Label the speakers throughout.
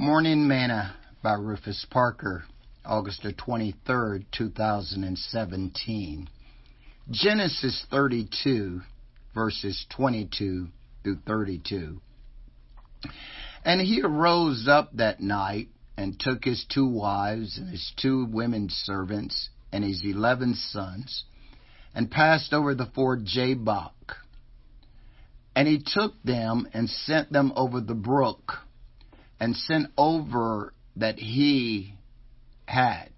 Speaker 1: Morning Manna by Rufus Parker, August 23, 2017. Genesis 32, verses 22 through 32. And he arose up that night and took his two wives and his two women servants and his eleven sons and passed over the ford Jabbok. And he took them and sent them over the brook and sent over that he had.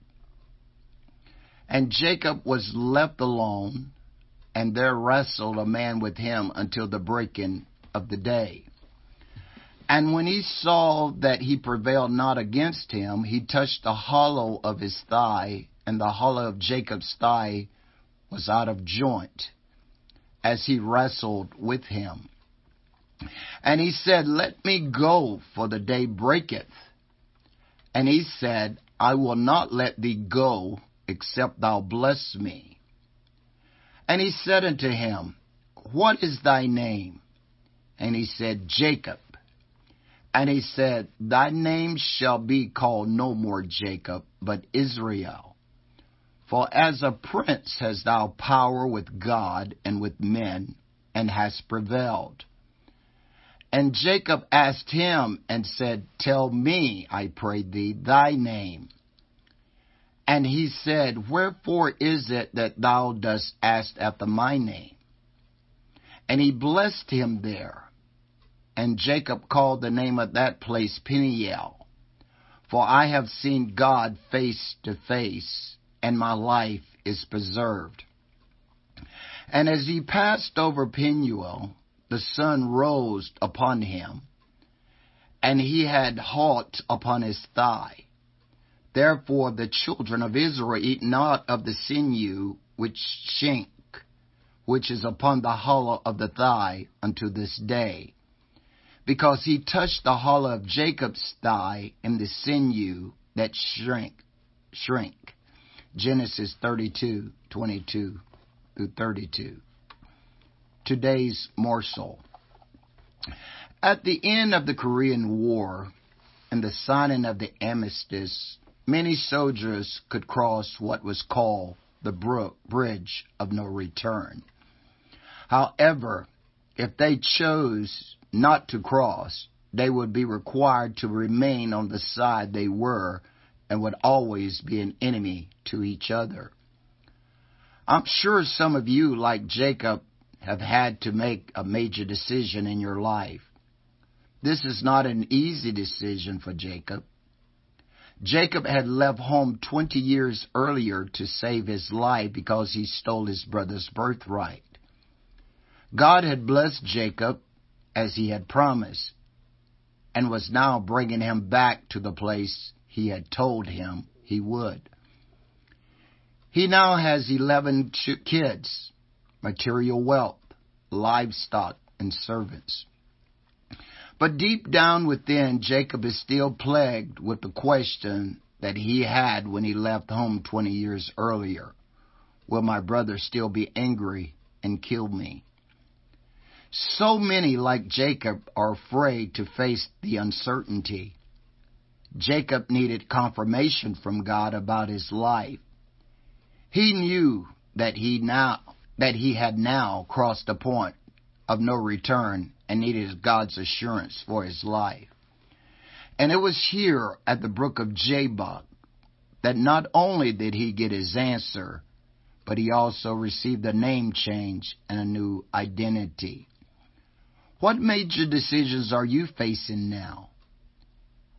Speaker 1: And Jacob was left alone, and there wrestled a man with him until the breaking of the day. And when he saw that he prevailed not against him, he touched the hollow of his thigh, and the hollow of Jacob's thigh was out of joint, as he wrestled with him. And he said, Let me go, for the day breaketh. And he said, I will not let thee go, except thou bless me. And he said unto him, What is thy name? And he said, Jacob. And he said, Thy name shall be called no more Jacob, but Israel. For as a prince hast thou power with God and with men, and hast prevailed. And Jacob asked him and said, Tell me, I pray thee, thy name. And he said, Wherefore is it that thou dost ask after my name? And he blessed him there. And Jacob called the name of that place Peniel. For I have seen God face to face, and my life is preserved. And as he passed over Peniel, the sun rose upon him, and he had halt upon his thigh. Therefore the children of Israel eat not of the sinew which shink, which is upon the hollow of the thigh unto this day. Because he touched the hollow of Jacob's thigh and the sinew that shrink, shrink. Genesis 32, 22 through 32 today's morsel. At the end of the Korean War and the signing of the armistice, many soldiers could cross what was called the brook, bridge of no return. However, if they chose not to cross, they would be required to remain on the side they were and would always be an enemy to each other. I'm sure some of you, like Jacob, have had to make a major decision in your life. This is not an easy decision for Jacob. Jacob had left home 20 years earlier to save his life because he stole his brother's birthright. God had blessed Jacob as he had promised and was now bringing him back to the place he had told him he would. He now has 11 kids material wealth, livestock, and servants. But deep down within, Jacob is still plagued with the question that he had when he left home 20 years earlier. Will my brother still be angry and kill me? So many, like Jacob, are afraid to face the uncertainty. Jacob needed confirmation from God about his life. He knew that he now that he had now crossed the point of no return and needed God's assurance for his life. And it was here at the brook of Jabbok that not only did he get his answer, but he also received a name change and a new identity. What major decisions are you facing now?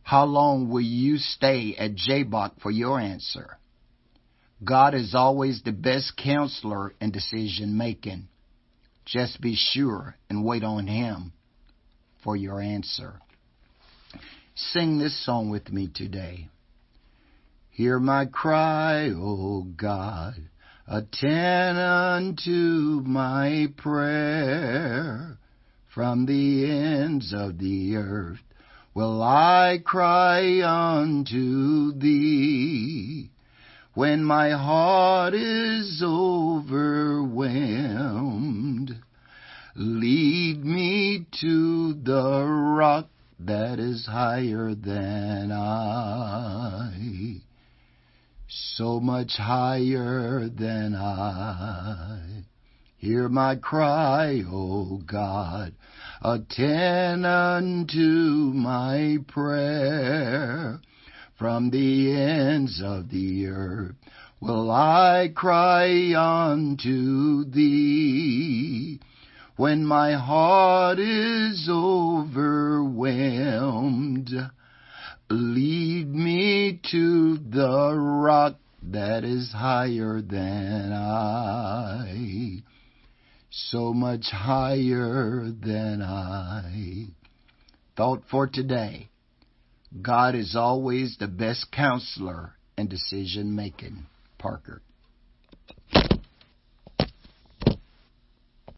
Speaker 1: How long will you stay at Jabbok for your answer? God is always the best counselor in decision making. Just be sure and wait on Him for your answer. Sing this song with me today. Hear my cry, O God. Attend unto my prayer. From the ends of the earth will I cry unto thee when my heart is overwhelmed. Lead me to the rock that is higher than I. So much higher than I. Hear my cry, O God. Attend unto my prayer. From the ends of the earth will I cry unto thee. When my heart is overwhelmed, lead me to the rock that is higher than I so much higher than I. Thought for today. God is always the best counselor and decision making. Parker.